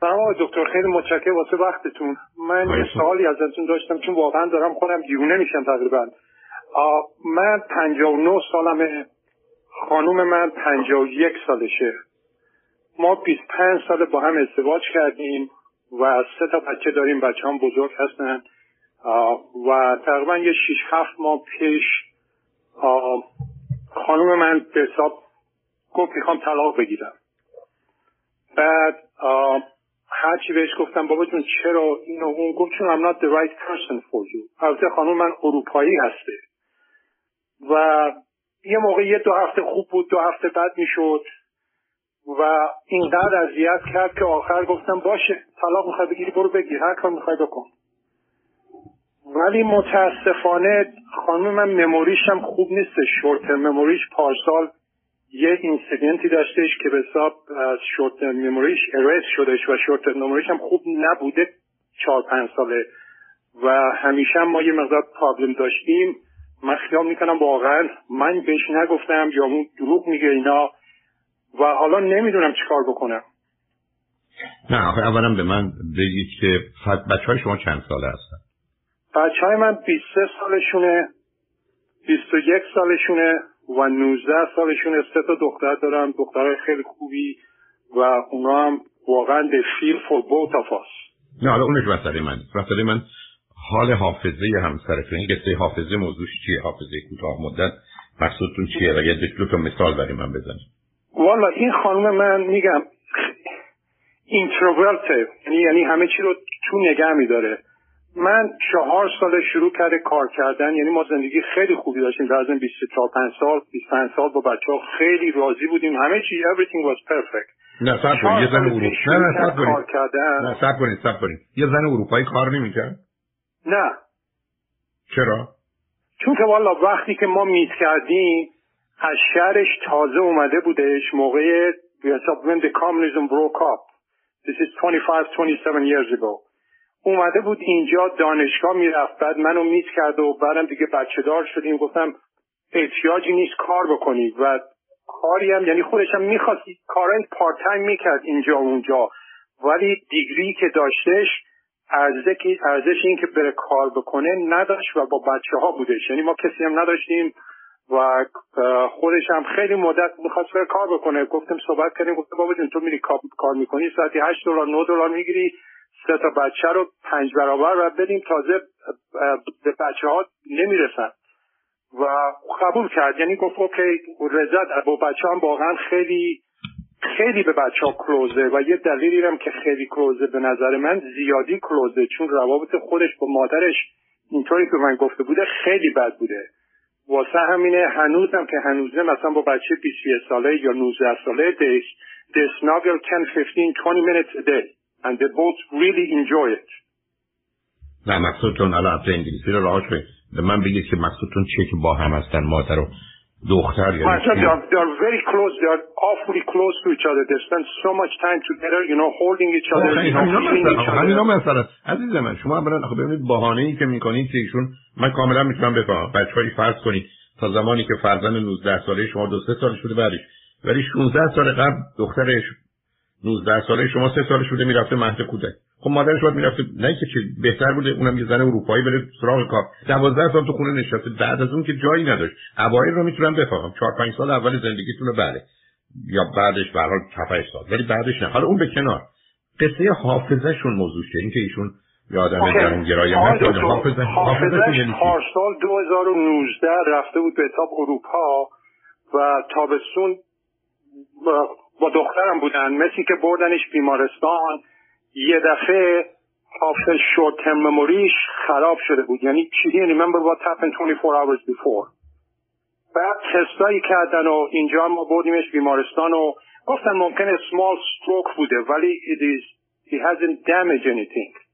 سلام دکتر خیلی متشکرم. واسه وقتتون. من یه سوالی ازتون داشتم چون واقعا دارم خودم دیونه میشم تقریبا. من 59 سالمه. خانوم من 51 سالشه. ما 25 سال با هم ازدواج کردیم و سه تا بچه داریم. بچه هم بزرگ هستن. و تقریبا یه 6 7 ماه پیش خانوم من به حساب گفت می‌خوام طلاق بگیرم. بعد هرچی بهش گفتم بابا جون چرا اینو اون؟ گفت چون I'm not the right person for you. البته خانوم من اروپایی هسته. و یه موقع یه دو هفته خوب بود دو هفته بد می‌شد. و اینقدر اذیت کرد که آخر گفتم باشه طلاق می‌خوای بگیری برو بگیر هر کار می‌خوای بکن. ولی متاسفانه خانم من مموریشم خوب نیست شورت مموریش پارسال یه اینسیدنتی داشتش که به حساب شورت مموریش ارس شدش و شورت مموریش هم خوب نبوده چهار پنج ساله. و همیشه ما یه مقدار پرابلم داشتیم. من خیال می‌کنم واقعا من بهش نگفتم یا اون دروغ میگه اینا و حالا نمی‌دونم چیکار بکنم. نه آخه اولا به من بگید که بچه های شما چند ساله هستن؟ بچه های من 23 سالشونه 21 سالشونه. و 19 سالشونه سه تا دختر دارم دخترهای خیلی خوبی و اونا هم واقعا they feel for both of us. نه حالا اونش مسئله من. مسئله من حال حافظه همسرتون. این قصه حافظه موضوعش چیه؟ حافظه کوتاه مدت. مقصودتون چیه؟ و یه دو تا مثال برای من بزنید. والا این خانم من میگم اینتروورته یعنی یعنی همه چی رو تو نگه میداره. من چهار سال شروع کرده کار کردن. یعنی ما زندگی خیلی خوبی داشتیم. در از 24 5 سال 25 سال با بچه ها خیلی راضی بودیم. همه چی everything was perfect. نه سب کنید. یه زن اروپایی. نه نه سب کنید. نه سب کنید سب کنید. یه زن اروپایی کار نمی‌کرد؟ نه. چرا؟ چون که والا وقتی که ما میت کردیم از شهرش تازه اومده بودش موقع when the communism broke up. This is 25 27 years ago. اومده بود اینجا دانشگاه می‌رفت. بعد منو میت کرد و بعدم دیگه بچه دار شدیم. گفتم احتیاجی نیست کار بکنی و کاری هم یعنی خودش هم می‌خواست کارهای پارت تایم می‌کرد اینجا و اونجا. ولی دیگری که داشتش ارزش این که بره کار بکنه نداشت و با بچه ها بودش. یعنی ما کسی هم نداشتیم و خودش هم خیلی مدت می‌خواست بره کار بکنه. گفتم صحبت کردیم. گفتم بابا جون تو میری کار می‌کنی؟ ساعتی 8 دلار 9 دلار می‌گیری؟ سه تا بچه رو پنج برابر و بدیم. تازه به بچه ها نمی‌رسن. و قبول کرد. یعنی گفت اوکی رزد با بچه هم واقعا خیلی خیلی به بچه ها کلوزه. و یه دلیلی هم که خیلی کلوزه به نظر من زیادی کلوزه. چون روابط خودش با مادرش اینطوری که من گفته بوده خیلی بد بوده. واسه همینه هنوزم که هنوزه مثلا با بچه 20 ساله یا 19 ساله they, they snuggle 10, 15, 20 minutes a day. And they both really enjoy it. نه مقصودتون الان انگلیسی رو راهش به من بگید که مقصودتون چیه که با هم هستن مادر و دختر یا they are, they are very close. They are awfully close to each other. They spend so much time together you know holding each other همینا مثلا عزیز من شما اولا خب ببینید بهانه ای که می‌کنید که ایشون من کاملا می‌تونم بفهمم. بچه‌ای فرض کنید تا زمانی که فرزند 19 ساله شما دو سه سال شده بعدش. ولی 16 سال قبل دخترش 19 ساله شما سه سالش بوده می‌رفته مهد کودک خب مادرش باید می‌رفته نه که چی بهتر بوده اونم یه زن اروپایی بره سراغ کار. 12 سال تو خونه نشسته بعد از اون که جایی نداشت. اوایل رو می‌تونم بفهمم. 4 5 سال اول زندگیتون بله. یا بعدش به هر 7 سال. ولی بعدش نه. حالا اون به کنار. قصه حافظهشون موضوع شه اینکه ایشون یه آدم گرایی حافظه پارسال 2019 رفته بود به تاپ اروپا و تابستون با دخترم بودن. مثل که بردنش بیمارستان یه دفعه حافظ ترم مموریش خراب شده بود. یعنی she didn't remember what happened 24 hours before. بعد تستایی کردن و اینجا ما بردیمش بیمارستان و گفتن ممکنه small stroke بوده ولی it is it hasn't damaged anything.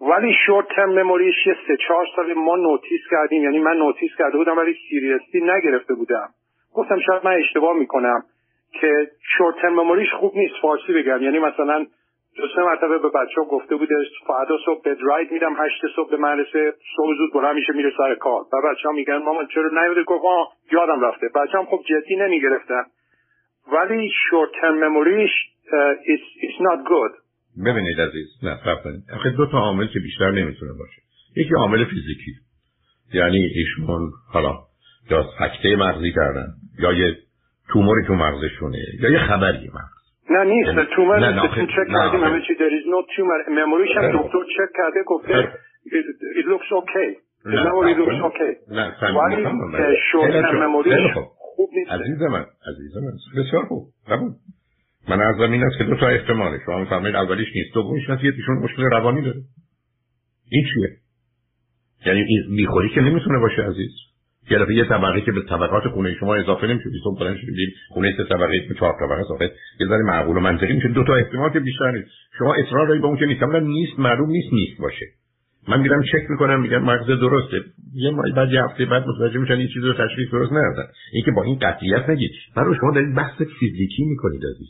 ولی short term memory ش یه سه چهار سال ما notice کردیم. یعنی من notice کرده بودم ولی seriously نگرفته بودم. گفتم شاید من اشتباه می‌کنم. که short memory ش خوب نیست فارسی بگم. یعنی مثلا دو سه مرتبه به بچه ها گفته بوده فردا صبح بهت ride میدم هشت صبح به مدرسه صبح زود بلند میشه میره سر کار. و بچه ها میگن مامان چرا نیومده گفت یادم رفته. بچه هم خب جدی نمی‌گرفتن. ولی شورت ترم مموریش it's, not good. ببینید عزیز نه کنید. دو تا عامل که بیشتر نمی‌تونه باشه. یکی عامل فیزیکی. یعنی ایشون حالا یا سکته مغزی کردن یا یه توموری تو مغزشونه. یا یه خبری مغز نه نیست. یعنی- تومور نه نه چک کردیم همه چی there is no tumor مموریش هم دکتر چک کرده گفته it looks okay. نه نه ولی شورت مموریش خوب. نیست. عزیز من عزیز من بسیار خوب. قبول من از این است که دو تا احتماله. شما میفرمایید اولیش نیست. دومیش نیست ایشون مشکل روانی داره. این چیه؟ یعنی این می‌خوری که نمی‌تونه باشه عزیز؟ دفعه یه طبقه که به طبقات خونه شما اضافه نمیشه. صبح بلند شدید خونه سه طبقه به چهار طبقه اضافه یه ذره معقول و منطقی میشه. دو تا احتمال که بیشتر نیست. شما اصرار دارید به اون که نیست. نیست معلوم نیست نیست باشه. من میرم چک می‌کنم میگم مغز درسته. یه ماه بعد یه هفته بعد متوجه میشن این چیزی رو تشخیص درست ندادن اینکه با این قطعیت نگید. برای شما دارید بحث فیزیکی می‌کنید عزیز.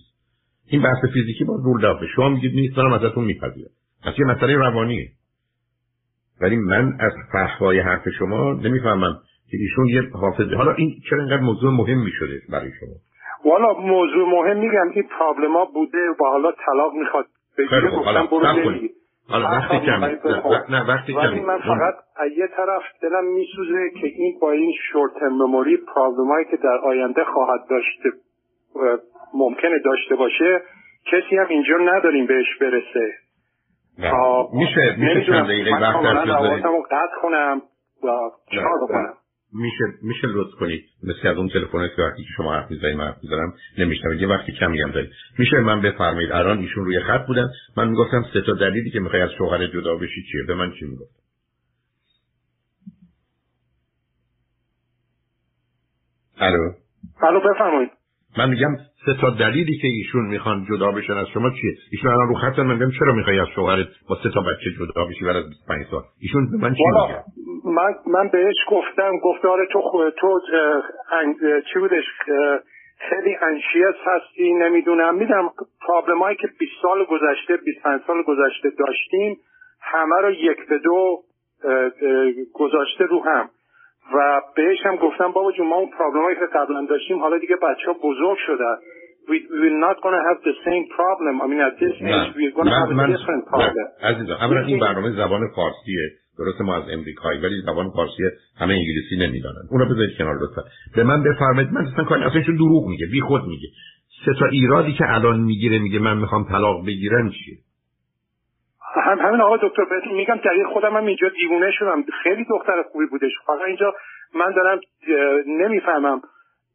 این بحث فیزیکی با رول داده شما میگید نیست دارم ازتون میپذیرم. پس یه مسئله روانیه. ولی من از فحوای حرف شما نمی‌فهمم. که ایشون یه حافظه. حالا این چرا اینقدر موضوع مهم شده برای شما؟ والا موضوع مهم میگم این پرابلم ها بوده و حالا طلاق می‌خواد بگیره گفتم برو حالا وقتی کم نه وقتی ولی من فقط یه طرف دلم میسوزه که این با این شورت مموری پرابلم هایی که در آینده خواهد داشته ممکنه داشته باشه کسی هم اینجا نداریم بهش برسه. میشه میشه چند دقیقه وقت قطع کنم و چکار بکنم؟ میشه میشه لطف کنید. مثل از اون تلفن که وقتی که شما حرف می‌زنید من حرف می‌زنم نمیشنم یه وقتی کمی هم دارید. میشه من بفرمایید. الان ایشون روی خط بودن. من می‌گفتم سه تا دلیلی که می‌خوای از شوهر جدا بشی چیه؟ به من چی می‌گفت؟ الو. الو بفرمایید. من میگم سه تا دلیلی که ایشون می‌خوان جدا بشن از شما چیه؟ ایشون الان رو خط من میگم چرا می‌خوای از شوهرت با سه تا بچه جدا بشی بعد از 25 سال؟ ایشون به من چی میگه؟ من من بهش گفتم گفته آره تو خود تو چی بودش؟ خیلی انشیس هستی نمی‌دونم. میدم پرابلم هایی که 20 سال گذشته 25 سال گذشته داشتیم همه رو یک به دو گذاشته رو هم. و بهش هم گفتم بابا جون ما اون پرابلم که قبلا داشتیم حالا دیگه بچه ها بزرگ شدن. We, we're not going to have the same problem. I mean at this age we're going to have a different problem. عزیزم اولا این برنامه زبان فارسیه درست ما از امریکایی ولی زبان فارسی همه انگلیسی نمی‌دانن. اونو بذارید کنار لطفا. به من بفرمایید من اصلا کاری اصلا دروغ میگه بی خود میگه. سه تا ایرادی که الان می‌گیره میگه من می‌خوام طلاق بگیرم چیه؟ هم همین آقا دکتر بهتون میگم دقیق خودم هم اینجا دیوونه شدم. خیلی دختر خوبی بودش. فقط اینجا من دارم نمی‌فهمم.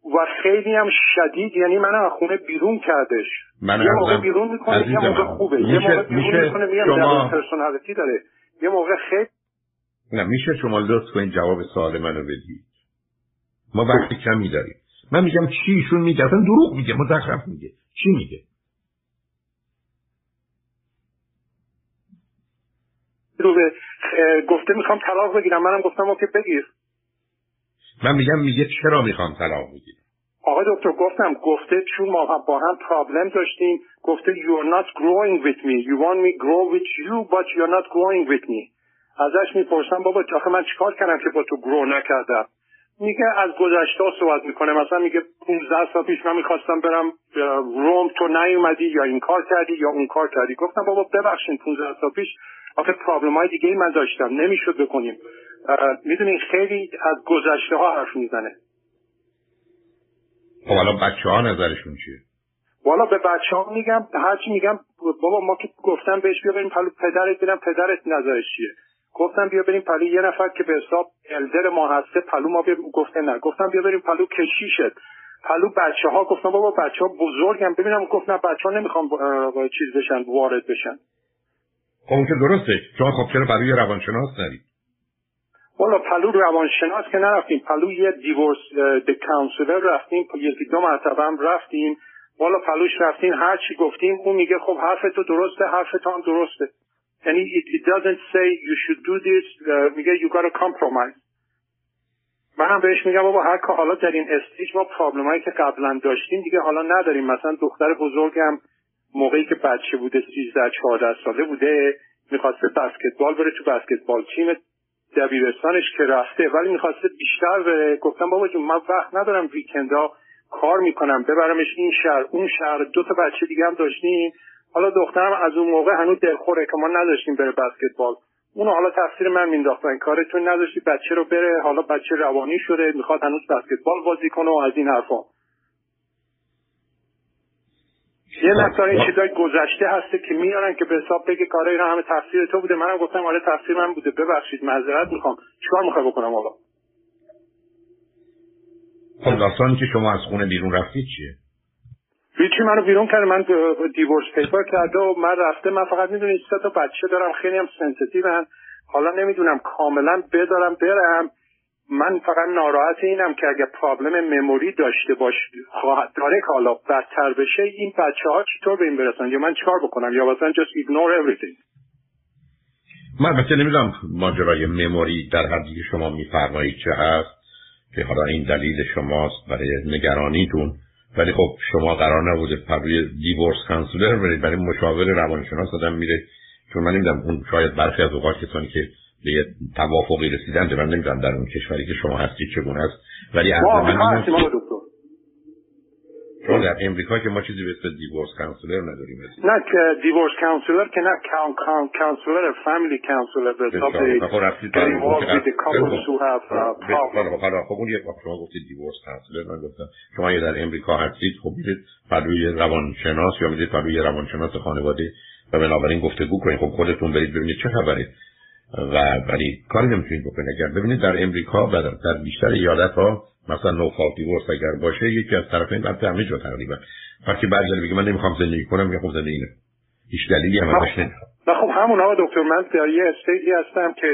و خیلی هم شدید یعنی من از خونه بیرون کردش. من یه موقع بیرون می‌کنه یه موقع خوبه. یه موقع بیرون می‌کنه میگم شما... پرسونالیتی داره. یه موقع خیلی نه میشه شما لطف کنید جواب سوال منو بدید. ما وقتی کمی داریم. من میگم چی ایشون میگه؟ اصلا دروغ میگه مزخرف میگه. چی میگه؟ رو به گفته می‌خوام طلاق بگیرم. منم گفتم اوکی بگیر. من میگم میگه چرا می‌خوام طلاق بگیرم؟ آقای دکتر گفتم گفته چون ما با هم پرابلم داشتیم گفته are not growing with me. You want me grow with you but you're not growing with me. ازش می‌پرسم بابا آخه من چیکار کردم که با تو گرو نکردم؟ میگه از گذشته صحبت می‌کنه. مثلا میگه 15 سال پیش من می‌خواستم برم روم تو نیومدی یا این کار کردی یا اون کار کردی؟ گفتم بابا ببخشید 15 سال پیش آخه پرابلم های دیگه ای من داشتم. نمی‌شد بکنیم. می‌دونین خیلی از گذشته ها حرف می‌زنه. خب حالا بچه ها نظرشون چیه؟ والا به بچه ها میگم هرچی میگم بابا ما که گفتم بهش بیا بریم پلو پدرت ببینم پدرت نظرش چیه. گفتم بیا بریم پلو یه نفر که به حساب elder ما هسته پلو ما بیا گفته نه. گفتم بیا بریم پلو کشیشت. پلو بچه ها گفتم بابا بچه ها بزرگم ببینم گفتم بچه ها نمی‌خوام چیز بشن وارد بشن. خب که درسته. شما خب چرا پلو یه روانشناس نرید؟ والا پلو روانشناس که نرفتیم. پلو یه divorce counselor رفتیم. یکی دو مرتبه هم رفتیم. والا پلوش رفتیم. هر چی گفتیم اون میگه خب حرف تو درسته حرف تو هم درسته. یعنی it, it doesn't say you should do this. uh, میگه you gotta compromise. من هم بهش میگم بابا هر که حالا در این stage ما problem هایی که قبلا داشتیم دیگه حالا نداریم. مثلا دختر بزرگم موقعی که بچه بوده 13 14 ساله بوده می‌خواسته بسکتبال بره تو بسکتبال تیم دبیرستانش که رفته ولی می‌خواسته بیشتر بره. گفتم بابا جون من وقت ندارم ویکندا کار می‌کنم ببرمش این شهر اون شهر. دو تا بچه دیگه هم داشتیم. حالا دخترم از اون موقع هنوز دلخوره که ما نذاشتیم بره بسکتبال. اونو حالا تقصیر من مینداختن کارتون نداشتی بچه رو بره. حالا بچه روانی شده می‌خواد هنوز بسکتبال بازی کنه و از این حرفا. یه مقدار این چیزای گذشته هسته که میارن که به حساب بگه کاره اینا همه تقصیر تو بوده. منم گفتم آره تقصیر من بوده. ببخشید معذرت می‌خوام. چیکار می‌خوای بکنم حالا خب داستانی که شما از خونه بیرون رفتید چیه؟ هیچی منو بیرون کرده من divorce paper کرده و من رفته. من فقط می‌دونی سه تا بچه دارم. خیلی هم sensitive حالا نمی‌دونم کاملا بذارم برم. من فقط ناراحت اینم که اگه problem memory داشته باش خواهد داره که حالا بدتر بشه این بچه ها چطور به این برسن؟ یا من چیکار بکنم؟ یا مثلا just ignore everything. من البته نمی‌دونم ماجرای مموری در حدی که شما میفرمایید چه هست که حالا این دلیل شماست برای نگرانیتون. ولی خب شما قرار نبوده روی دیورس کانسولر برید برای مشاور روانشناس آدم میره. چون من نمی‌دونم اون شاید برخی از اوقات کسانی که به یه توافقی رسیدن من نمی‌دونم در اون کشوری که شما هستید چگونه است. ولی از من چون در امریکا که ما چیزی به اسم divorce counselor نداریم. نه که divorce counselor که نه counselor family counselor به حساب خب اون یک شما گفتید divorce counselor من گفتم شما یه در امریکا هستید خب میرید پهلوی روانشناس یا میرید پهلوی روانشناس خانواده و بنابراین گفتگو کنید. خب خودتون برید ببینید چه خبره. و ولی کاری نمی‌تونید بکنید. اگر ببینید در امریکا و در بیشتر ایالت ها مثلا نو فالت دیورس اگر باشه یکی از طرفین بعد همه جا تقریبا. وقتی بعضی بگه من نمی‌خوام زندگی کنم میگم خب زندگی نه. هیچ دلیلی هم ازش نمی‌خوام. نه خب همون آقا دکتر من در یه استیجی هستم که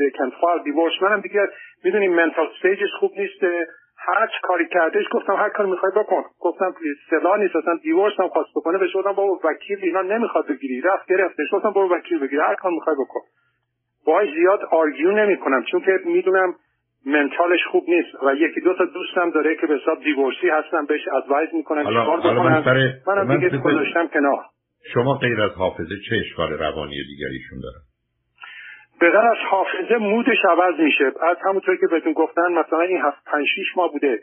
they can file divorce. منم دیگه می‌دونی منتال استیجش خوب نیست. هر کاری کردش گفتم هر کاری می‌خوای بکن. گفتم سلا نیست. اصلا دیورس هم خواست بکنه. بهش گفتم بابا وکیل اینا نمی‌خواد بگیری. رفت گرفتش گفتم برو وکیل بگیر. هر کار می‌خوای بکن. باهاش زیاد آرگیو نمی‌کنم چون که می‌دونم منتالش خوب نیست و یکی دو تا دوستم داره که به حساب دیورسی هستن بهش ادوایز می‌کنن چیکار بکنن. منم من دیگه گذاشتم کنار. شما غیر از حافظه چه اشکال روانی دیگریشون داره؟ به غیر از حافظه مودش عوض میشه. از همونطور که بهتون گفتن مثلا این هفت پنج شیش ماه بوده.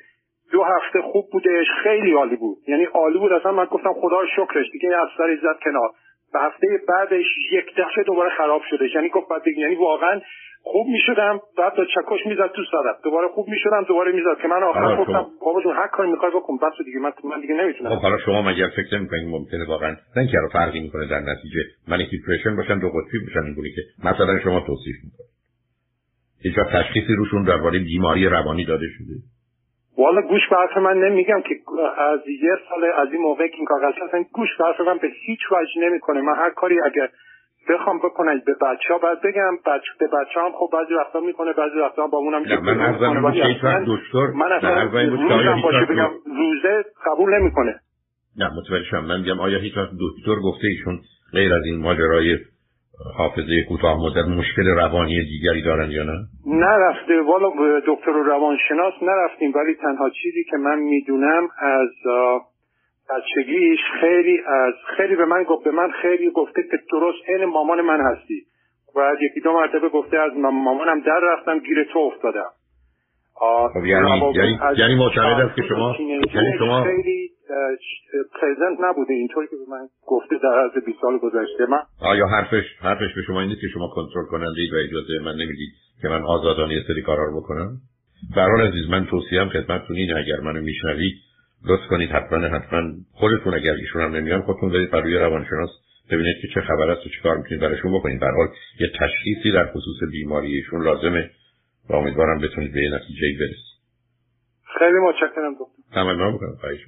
دو هفته خوب بودش خیلی عالی بود. یعنی عالی بود. اصلا من گفتم خدا شکرش دیگه از سر زد کنار. به هفته بعدش یک دفعه دوباره خراب شده. یعنی گفت بعد یعنی واقعا خوب می‌شدم. بعد تا چکش می‌زد تو سرم دوباره خوب می‌شدم دوباره می‌زد. که من آخر گفتم بابا جون هر کاری می‌خوای بکن. بس دیگه من من دیگه نمی‌تونم. خب حالا شما مگر فکر نمی‌کنید ممکنه واقعا نه که فرقی می‌کنه در نتیجه من دیپرشن باشن دو قطبی باشن اینگونه که مثلا شما توصیف می‌کنید. هیچ تشخیصی روشون درباره بیماری روانی داده شده. والا گوش به حرف من نمیگم که از یه سال از این موقع که این کاغذ هستن گوش به حرف من به هیچ وجه نمی‌کنه. من هر کاری اگر بخوام بکنن به بچه ها باید بگم. بچه به بچه هم خب بعضی وقتا می‌کنه بعضی وقتا با اونم که من از دکتر من اصلا باشه بگم روزه قبول نمی‌کنه. نه متوجه شدم. من میگم آیا هیچ وقت دکتر گفته ایشون غیر از این ماجرای حافظه کوتاه مدت مشکل روانی دیگری دارن یا نه؟ نرفته. والا دکتر روانشناس نرفتیم ولی تنها چیزی که من می‌دونم از بچگیش خیلی از خیلی به من گفت به من خیلی گفته که درست عین مامان من هستی. و یکی دو مرتبه گفته از مامانم در رفتم گیر تو افتادم. یعنی یعنی یعنی معتقد است که شما یعنی شما خیلی پرزنت نبوده اینطوری که به من گفته در از 20 سال گذشته. من آیا حرفش حرفش به شما این نیست که شما کنترل کننده و اجازه من نمی‌دید که من آزادانه سری کارا رو بکنم؟ در حال عزیز من توصیهم خدمتتون اینه اگر منو میشنوید لطف کنید حتما حتما خودتون اگر ایشون هم نمیان خودتون برید بر روی روانشناس ببینید که چه خبر است و چیکار می‌تونید براشون بکنید. در حال یه تشخیصی در خصوص بیماری ایشون لازمه. و امیدوارم بتونید به یه نتیجه برسید خیلی متشکرم دکتر. تمام می‌کنم خواهش